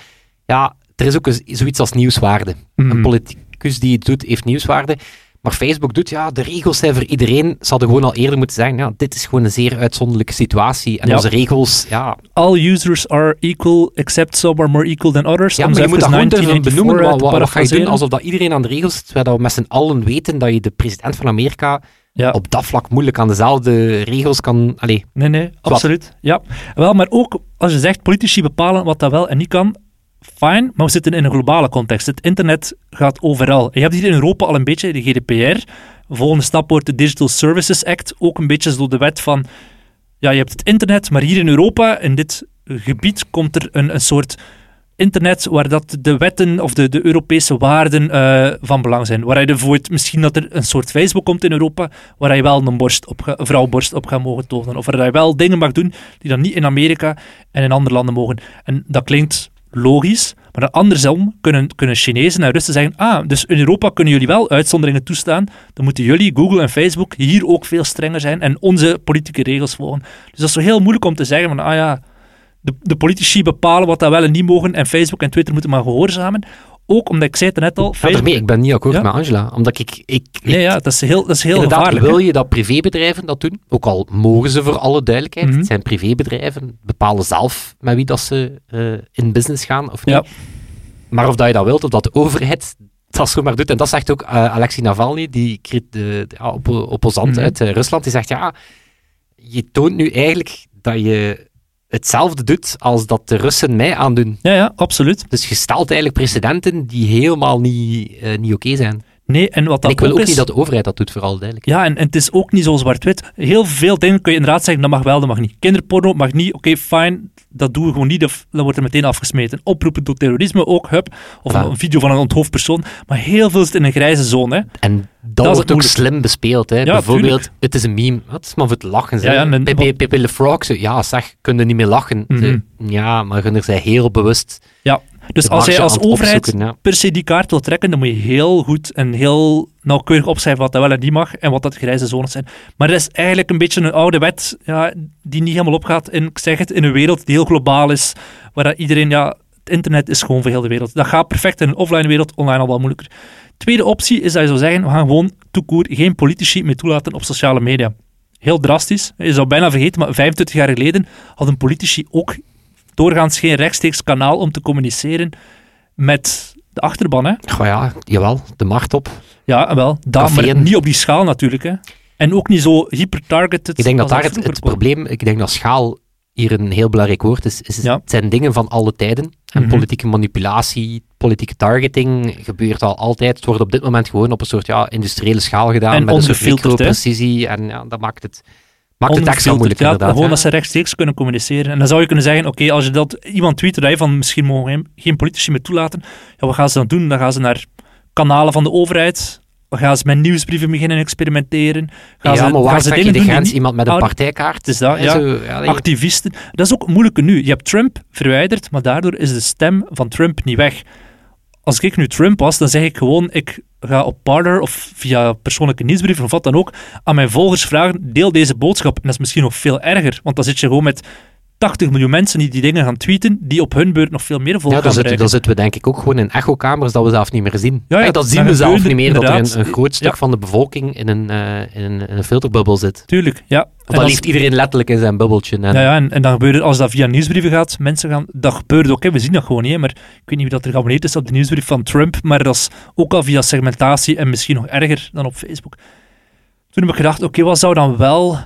ja, er is ook een- zoiets als nieuwswaarde. Mhm. Een politicus die het doet, heeft nieuwswaarde. Maar Facebook doet, ja, de regels zijn voor iedereen. Ze hadden gewoon al eerder moeten zeggen, ja, dit is gewoon een zeer uitzonderlijke situatie. En Ja. onze regels, ja, All users are equal, except some are more equal than others. ja maar je moet dat even gewoon durven 1994 benoemen. Wat, wat, wat ga je doen alsof dat iedereen aan de regels zit, terwijl we met z'n allen weten dat je de president van Amerika Ja. op dat vlak moeilijk aan dezelfde regels kan... Allee, Nee, nee, absoluut. Ja. Wel, maar ook als je zegt politici bepalen wat dat wel en niet kan, fijn, maar we zitten in een globale context. Het internet gaat overal. Je hebt hier in Europa al een beetje de GDPR. De volgende stap wordt de Digital Services Act. Ook een beetje zo de wet van, ja, je hebt het internet, maar hier in Europa, in dit gebied, komt er een, een soort internet waar dat de wetten of de, de Europese waarden eh, van belang zijn. Waar je bijvoorbeeld misschien dat er een soort Facebook komt in Europa, waar je wel een, borst op ga- een vrouw borst op gaat mogen tonen. Of waar je wel dingen mag doen die dan niet in Amerika en in andere landen mogen. En dat klinkt logisch, maar andersom kunnen, kunnen Chinezen en Russen zeggen, ah, dus in Europa kunnen jullie wel uitzonderingen toestaan, dan moeten jullie, Google en Facebook, hier ook veel strenger zijn en onze politieke regels volgen. Dus dat is zo heel moeilijk om te zeggen van, ah ja, de, de politici bepalen wat dat wel en niet mogen en Facebook en Twitter moeten maar gehoorzamen. Ook omdat, ik zei het net al, Facebook... ik ben niet akkoord Ja. met Angela. Omdat ik... ik, ik Nee, ja, dat is heel, dat is heel gevaarlijk. wil je dat privébedrijven dat doen? Ook al mogen ze voor alle duidelijkheid. Mhm. Het zijn privébedrijven, bepalen zelf met wie dat ze eh, in business gaan of niet. Ja. Maar of dat je dat wilt, of dat de overheid dat zomaar doet. En dat zegt ook eh, Alexei Navalny, die op, opposant Mhm. uit eh, Rusland. Die zegt, ja, je toont nu eigenlijk dat je hetzelfde doet als dat de Russen mij aandoen. Ja, ja, absoluut. Dus je stelt eigenlijk precedenten die helemaal niet, eh, niet oké zijn. Nee, en wat En dat ik wil ook is... niet dat de overheid dat doet, voor alle duidelijkheid. Ja, en, en het is ook niet zo zwart-wit. Heel veel dingen kun je inderdaad zeggen, dat mag wel, dat mag niet. Kinderporno mag niet, oké, fijn, dat doen we gewoon niet, of dat wordt er meteen afgesmeten. Oproepen tot terrorisme ook, hup. Of Ja. een video van een onthoofd persoon. Maar heel veel zit in een grijze zone, hè. En dat, wordt ook slim bespeeld. Hè. Ja, Bijvoorbeeld, tuurlijk. het is een meme. Het is maar voor het lachen. Ja, ja, en- Pepe, Pepe Le Frog, zo, ja zeg, kun je niet meer lachen. Mhm. Ze- ja, maar Gunnar zei heel bewust Ja, dus als jij als overheid ja. per se die kaart wil trekken, dan moet je heel goed en heel nauwkeurig opschrijven wat dat wel en niet mag en wat dat grijze zones zijn. Maar dat is eigenlijk een beetje een oude wet ja, die niet helemaal opgaat in, ik zeg het, in een wereld die heel globaal is, waar dat iedereen, ja, het internet is gewoon voor heel de wereld. Dat gaat perfect in een offline wereld, online al wat moeilijker. Tweede optie is dat je zou zeggen, we gaan gewoon toekoer geen politici meer toelaten op sociale media. Heel drastisch. Je zou bijna vergeten, maar 25 jaar geleden hadden politici ook doorgaans geen rechtstreeks kanaal om te communiceren met de achterban. Hè? Goh ja, jawel, de markt op. Ja, wel. Daar, maar niet op die schaal natuurlijk. Hè? En ook niet zo hyper-targeted. Ik denk dat daar het, probleem, ik denk dat schaal hier een heel belangrijk woord is. is Ja. Het zijn dingen van alle tijden. En Mhm. politieke manipulatie, politieke targeting gebeurt al altijd. Het wordt op dit moment gewoon op een soort ja, industriële schaal gedaan. En met een soort microprecisie. En ja, dat maakt het, maakt het extra moeilijk ja, inderdaad. Gewoon ja. dat ze rechtstreeks kunnen communiceren. En dan zou je kunnen zeggen, oké, als je dat iemand je van misschien mogen we geen politici meer toelaten, ja, wat gaan ze dan doen? Dan gaan ze naar kanalen van de overheid, dan gaan ze met nieuwsbrieven beginnen experimenteren, gaan ja, ze, maar waar gaan ze dingen de grens? Iemand met een partijkaart? Is dat, ja. zo, ja, activisten. Dat is ook moeilijke nu. Je hebt Trump verwijderd, maar daardoor is de stem van Trump niet weg. Als ik nu Trump was, dan zeg ik gewoon, ik ga op Parler of via persoonlijke nieuwsbrief of wat dan ook, aan mijn volgers vragen, deel deze boodschap. En dat is misschien nog veel erger, want dan zit je gewoon met 80 miljoen mensen die die dingen gaan tweeten, die op hun beurt nog veel meer volk Ja, dan zitten, dan zitten we denk ik ook gewoon in echokamers dat we zelf niet meer zien. Ja, dat zien we zelf niet meer, dat er een, een groot stuk van de bevolking in een, eh, in een, in een filterbubbel zit. Tuurlijk, ja. Want dan leeft iedereen letterlijk in zijn bubbeltje. En, Ja, ja en, en dan gebeurt het, als dat via nieuwsbrieven gaat, mensen gaan, dat gebeurt ook, hè, we zien dat gewoon niet, hè, maar ik weet niet wie dat er geabonneerd is op de nieuwsbrief van Trump, maar dat is ook al via segmentatie en misschien nog erger dan op Facebook. Toen heb ik gedacht, oké, wat zou dan wel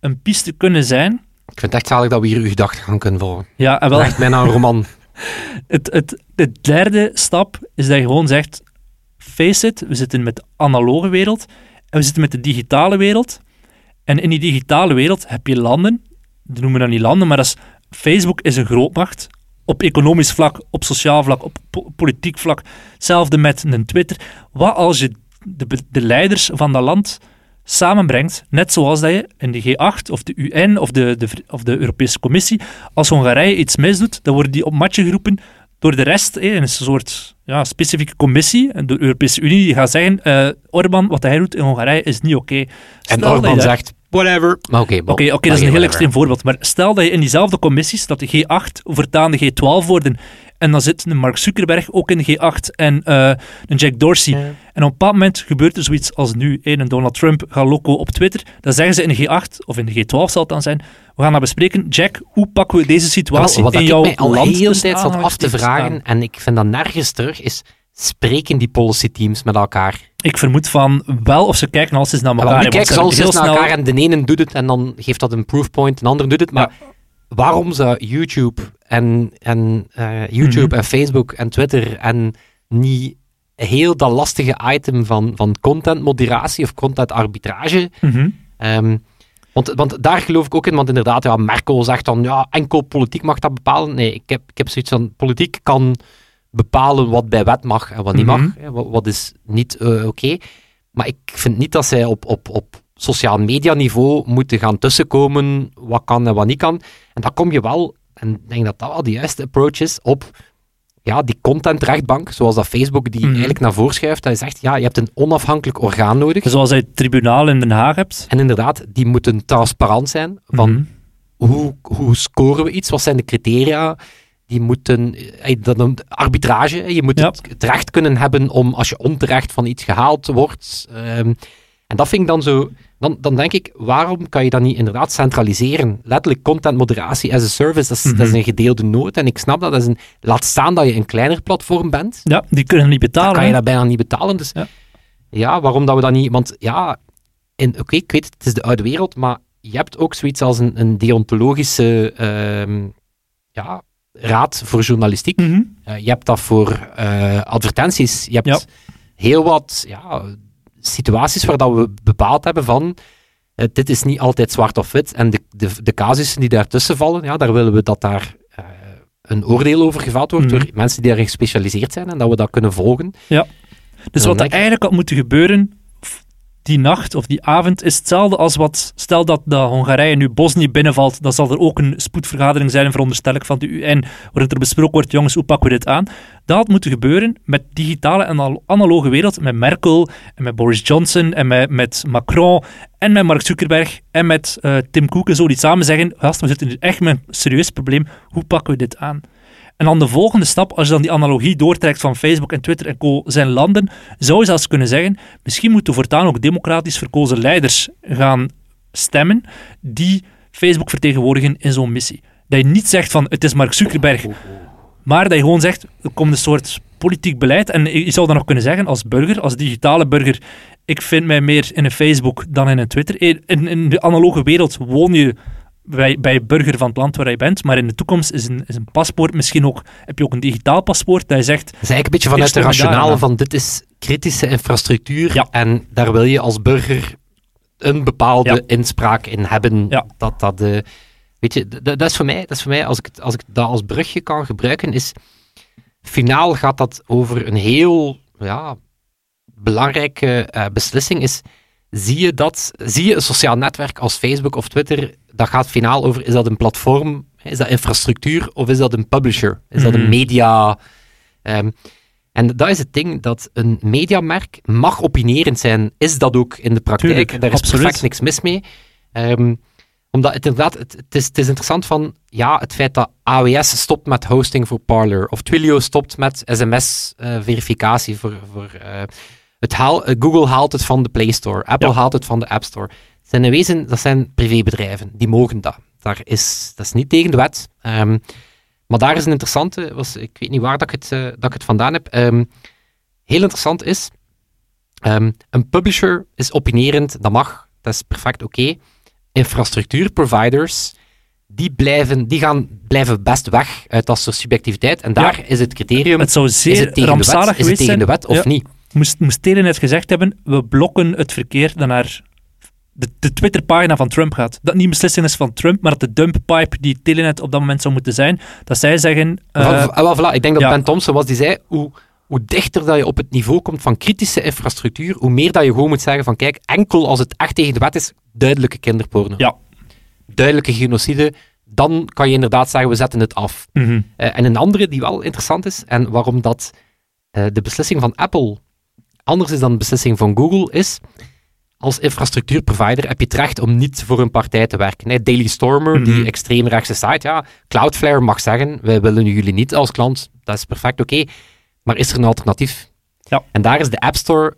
een piste kunnen zijn? Ik vind het echt zalig dat we hier uw gedachten gaan kunnen volgen. Ja, en wel, Echt bijna een roman. [LAUGHS] het, het, de derde stap is dat je gewoon zegt, face it, we zitten met de analoge wereld en we zitten met de digitale wereld. En in die digitale wereld heb je landen, die noemen dat niet landen, maar dat is, Facebook is een grootmacht. Op economisch vlak, op sociaal vlak, op po- politiek vlak. Hetzelfde met een Twitter. Wat als je de, de leiders van dat land samenbrengt, net zoals dat je in de G8 of de UN of de, de, of de Europese Commissie, als Hongarije iets misdoet, dan worden die op matje geroepen door de rest, hè, in een soort ja, specifieke commissie, en de Europese Unie, die gaat zeggen, eh Orbán, wat hij doet in Hongarije is niet oké. En daar- zegt, whatever. Oké, bon. Oké, dat is een heel whatever. extreem voorbeeld. Maar stel dat je in diezelfde commissies, dat de G8 voortaan de G12 worden, En dan zit een Mark Zuckerberg ook in de G8 en eh, een Jack Dorsey. En op een bepaald moment gebeurt er zoiets als nu. Een Donald Trump gaat loco op Twitter. Dan zeggen ze in de G8, of in de G12 zal het dan zijn, we gaan dat bespreken. Jack, hoe pakken we deze situatie Wel, wat in ik jouw mij al land heel de tijd zat af te vragen, en ik vind dat nergens terug, is spreken die policy teams met elkaar? Ik vermoed van wel of ze kijken als eens naar elkaar. want kijken ze ze eens naar snel- elkaar en de ene doet het en dan geeft dat een proofpoint, een ander doet het. Maar waarom zou YouTube en, en, eh, YouTube Mhm. en Facebook en Twitter en niet heel dat lastige item van, van contentmoderatie of contentarbitrage Mhm. Ehm, want, want daar geloof ik ook in, want inderdaad, ja, Merkel zegt dan, ja, enkel politiek mag dat bepalen. Nee, ik heb, ik heb zoiets van, politiek kan bepalen wat bij wet mag en wat niet Mhm. mag. Hè, wat, wat is niet eh, oké. Maar ik vind niet dat zij op, op, op sociaal media niveau moeten gaan tussenkomen wat kan en wat niet kan. En dan kom je wel, en ik denk dat dat wel de juiste approach is, op ja, die contentrechtbank, zoals dat Facebook die Mhm. eigenlijk naar voren schuift. Dat je zegt, ja, je hebt een onafhankelijk orgaan nodig. Zoals je het tribunaal in Den Haag hebt. En inderdaad, die moeten transparant zijn van Mhm. hoe, hoe scoren we iets, wat zijn de criteria. Die moeten, eh, dat een arbitrage, je moet Ja. het, het recht kunnen hebben om als je onterecht van iets gehaald wordt. ehm, en dat vind ik dan zo, dan, dan denk ik, waarom kan je dat niet inderdaad centraliseren? Letterlijk contentmoderatie as a service, dat is, dat is Mhm. een gedeelde nood. En ik snap dat, dat is een, laat staan dat je een kleiner platform bent Ja, die kunnen niet betalen. dan kan je dat bijna niet betalen. Dus Ja. ja, waarom dat we dat niet... Want ja, oké, ik weet, het is de oude wereld, maar je hebt ook zoiets als een, een deontologische ehm, ja, raad voor journalistiek. Mhm. Eh, je hebt dat voor eh, advertenties. Je hebt Ja. heel wat ja, situaties waar dat we bepaald hebben van... eh, dit is niet altijd zwart of wit. En de, de, de casussen die daartussen vallen, ja, daar willen we dat daar eh, een oordeel over geveld wordt Mhm. door mensen die daarin gespecialiseerd zijn en dat we dat kunnen volgen. Dus dan wat er eigenlijk had moeten gebeuren die nacht of die avond is hetzelfde als wat, stel dat de Hongarije nu Bosnië binnenvalt, dan zal er ook een spoedvergadering zijn, veronderstel ik, van de UN, waarin er besproken wordt, jongens, hoe pakken we dit aan? Dat had moeten gebeuren met digitale en al- analoge wereld, met Merkel en met Boris Johnson en met, met Macron en met Mark Zuckerberg en met eh, Tim Cook en zo, die samen zeggen, gast, we zitten hier echt met een serieus probleem, hoe pakken we dit aan? En dan de volgende stap, als je dan die analogie doortrekt van Facebook en Twitter en co. zijn landen, zou je zelfs kunnen zeggen, misschien moeten voortaan ook democratisch verkozen leiders gaan stemmen die Facebook vertegenwoordigen in zo'n missie. Dat je niet zegt van, het is Mark Zuckerberg, maar dat je gewoon zegt, er komt een soort politiek beleid. En je zou dan nog kunnen zeggen, als burger, als digitale burger, ik vind mij meer in een Facebook dan in een Twitter. In, in de analoge wereld woon je bij, bij burger van het land waar je bent, maar in de toekomst is een, is een paspoort misschien ook, heb je ook een digitaal paspoort, dat je zegt, Dat is eigenlijk een beetje vanuit de rationale van dit is kritische infrastructuur Ja. en daar wil je als burger een bepaalde Ja. inspraak in hebben. Ja. Dat, dat, weet je, dat is voor mij, dat is voor mij als, ik het, als ik dat als brugje kan gebruiken, is finaal gaat dat over een heel ja, belangrijke eh, beslissing. Is, zie, je dat, zie je een sociaal netwerk als Facebook of Twitter, dat gaat finaal over, is dat een platform, is dat infrastructuur of is dat een publisher? Is dat een Mhm. media... ehm, en dat is het ding, dat een mediamerk mag opinierend zijn. Is dat ook in de praktijk? Tuurlijk, Daar is absoluut. perfect niks mis mee. Ehm, omdat het inderdaad, het, het, is, het is interessant van, ja, het feit dat AWS stopt met hosting voor Parler, of Twilio stopt met sms-verificatie voor, voor eh, het haal, eh, Google haalt het van de Play Store, Apple Ja. haalt het van de App Store. Het zijn in wezen, dat zijn privébedrijven, die mogen dat. Daar is, dat is niet tegen de wet. Ehm, maar daar is een interessante, was, ik weet niet waar dat ik het, eh, dat ik het vandaan heb. Ehm, heel interessant is, ehm, een publisher is opinierend, dat mag, dat is perfect oké. Infrastructuurproviders, die, blijven, die gaan, blijven best weg uit dat soort subjectiviteit. En daar is het criterium, het zou is zeer het tegen, de wet, is het geweest tegen de wet of Ja. niet? Moest, moest Telenet gezegd hebben, we blokken het verkeer dat naar de, de Twitterpagina van Trump gaat. Dat niet beslissing is van Trump, maar dat de dumppipe die Telenet op dat moment zou moeten zijn, dat zij zeggen... voilà. Ik denk dat ja. Ben Thompson was, die zei, hoe, hoe dichter dat je op het niveau komt van kritische infrastructuur, hoe meer dat je gewoon moet zeggen van, kijk, enkel als het echt tegen de wet is, duidelijke kinderporno. Ja. Duidelijke genocide, dan kan je inderdaad zeggen, we zetten het af. mhm. Eh, en een andere die wel interessant is, en waarom dat eh, de beslissing van Apple anders is dan de beslissing van Google, is als infrastructuurprovider heb je het recht om niet voor een partij te werken. Hè. Daily Stormer, die Mhm. extreemrechtse site, ja, Cloudflare mag zeggen, wij willen jullie niet als klant, dat is perfect oké, maar is er een alternatief? Ja. En daar is de App Store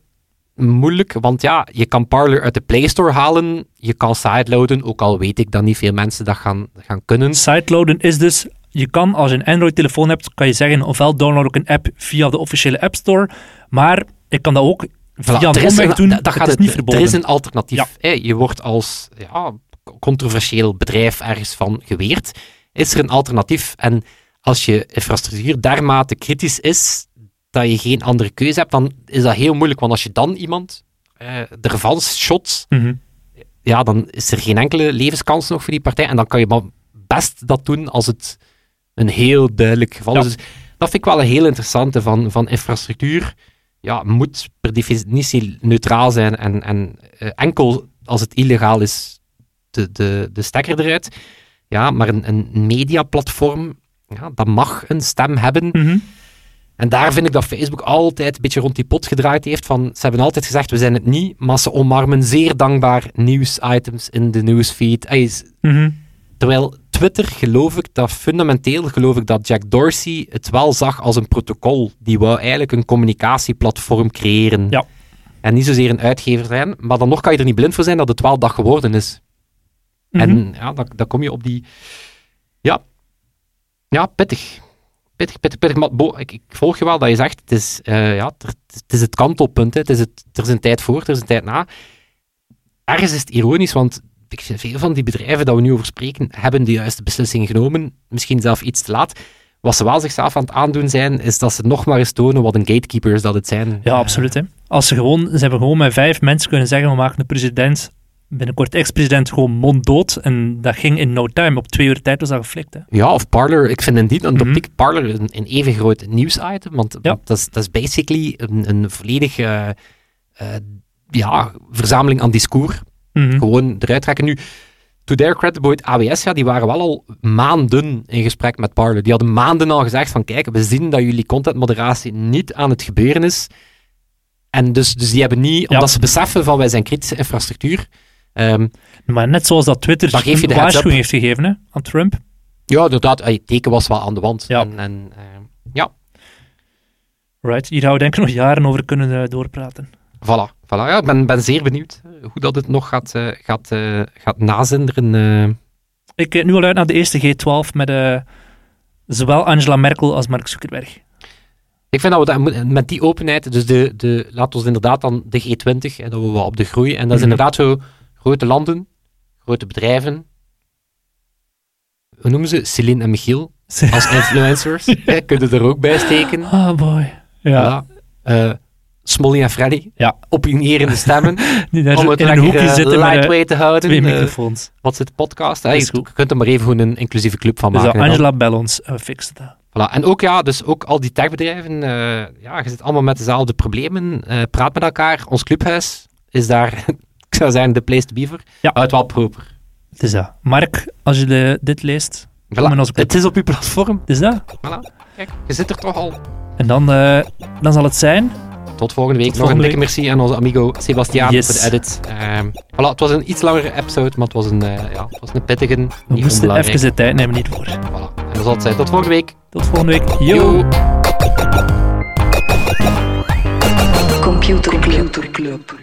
moeilijk, want ja, je kan Parler uit de Play Store halen, je kan sideloaden, ook al weet ik dat niet veel mensen dat gaan, gaan kunnen. Sideloaden is dus, je kan als je een Android-telefoon hebt, kan je zeggen, ofwel download ik een app via de officiële App Store, maar ik kan dat ook via Voilà, er omweg doen, dat- dat het gaat is niet het- verboden. Er is een alternatief. Ja. hè. Je wordt als ja, controversieel bedrijf ergens van geweerd. Is er een alternatief? En als je infrastructuur dermate kritisch is, dat je geen andere keuze hebt, dan is dat heel moeilijk. Want als je dan iemand eh ervan shot, Mhm. ja, dan is er geen enkele levenskans nog voor die partij. En dan kan je maar best dat doen als het een heel duidelijk geval is. Ja. Dus dat vind ik wel een heel interessante van, van infrastructuur. Ja, moet per definitie neutraal zijn en, en eh, enkel als het illegaal is de, de, de stekker eruit. Ja, maar een, een mediaplatform, ja, dat mag een stem hebben. Mhm. En daar vind ik dat Facebook altijd een beetje rond die pot gedraaid heeft. Van, ze hebben altijd gezegd, we zijn het niet, maar ze omarmen zeer dankbaar nieuwsitems in de newsfeed. Ey, s- Mhm. Terwijl Twitter, geloof ik, dat fundamenteel geloof ik dat Jack Dorsey het wel zag als een protocol. Die wou eigenlijk een communicatieplatform creëren. Ja. En niet zozeer een uitgever zijn. Maar dan nog kan je er niet blind voor zijn dat het wel dat geworden is. Mhm. En ja, dan, dan kom je op die... Ja, ja pittig. Pittig, pittig, pittig. Maar Bo, ik, ik volg je wel dat je zegt, het is, eh, ja, het is het kantelpunt. Hè. Het is het, er is een tijd voor, er is een tijd na. Ergens is het ironisch, want ik vind veel van die bedrijven dat we nu over spreken, hebben de juiste beslissing genomen. Misschien zelf iets te laat. Wat ze wel zichzelf aan het aandoen zijn, is dat ze nog maar eens tonen wat een gatekeepers dat het zijn. Ja, absoluut. Hè. Als ze gewoon, ze hebben gewoon met vijf mensen kunnen zeggen, we maken de president, binnenkort ex-president, gewoon monddood. En dat ging in no time. Op twee uur tijd was dat geflikt. Hè. Ja, of Parler. Ik vind in die Mhm. optiek Parler een, een even groot nieuwsitem, want Ja. dat, is, dat is basically een, een volledige eh, ja, verzameling aan discours. Mhm. Gewoon eruit trekken. Nu, to their credit, Boyd AWS, ja, die waren wel al maanden in gesprek met Parler. Die hadden maanden al gezegd van, kijk, we zien dat jullie contentmoderatie niet aan het gebeuren is. En dus, dus die hebben niet, Ja. omdat ze beseffen van, wij zijn kritische infrastructuur. Ehm, Maar net zoals dat Twitter geef je een de heads waarschuwing heeft gegeven hè, aan Trump. ja, inderdaad, het teken was wel aan de wand. Ja. En, en, ehm, ja, Right. Hier gaan we denk ik nog jaren over kunnen eh, doorpraten. Voilà, voilà. Ja, ik ben, ben zeer benieuwd eh, hoe dat het nog gaat, eh, gaat, eh, gaat nazinderen. Ik kijk nu al uit naar de eerste G12 met zowel Angela Merkel als Mark Zuckerberg. Ik vind dat we dat met die openheid, dus de, de, laat ons inderdaad dan de G20, hè, dat we wel op de groei, en dat is Mhm. inderdaad zo grote landen, grote bedrijven, hoe noemen ze? Celine en Michiel [LAUGHS] als influencers, kunnen er ook bij steken. Ah, boy. Ja, Voilà. Smolly en Freddy, Ja. opinierende stemmen, [LAUGHS] die daar om het in een hoekje eh, zitten met eh, lightweight te houden. twee Eh, microfoons. wat zit de podcast? Je, kunt er maar even gewoon een inclusieve club van Dus maken. dan. Angela Bellons fixt dat. Voilà. En ook, ja, dus ook al die techbedrijven, ja, je zit allemaal met dezelfde problemen. Praat met elkaar. Ons clubhuis is daar, [LAUGHS] ik zou zeggen, de place to be voor. Ja. Uit wel proper. Het is dat. Mark, als je de- dit leest, Voilà. Het is op uw platform. het is dat. Voilà. Kijk, je zit er toch al. En dan, dan zal het zijn. Tot volgende week. Tot Nog een dikke merci aan onze amigo Sebastiaan Yes. voor de edit. Ehm, voilà, het was een iets langere episode, maar het was een, eh, ja, het was een pittige. We niet moesten even de tijd nemen, niet voor. Voilà. En dat zal het zijn. Tot volgende week. Tot volgende week. Yo. Yo. Computer Club.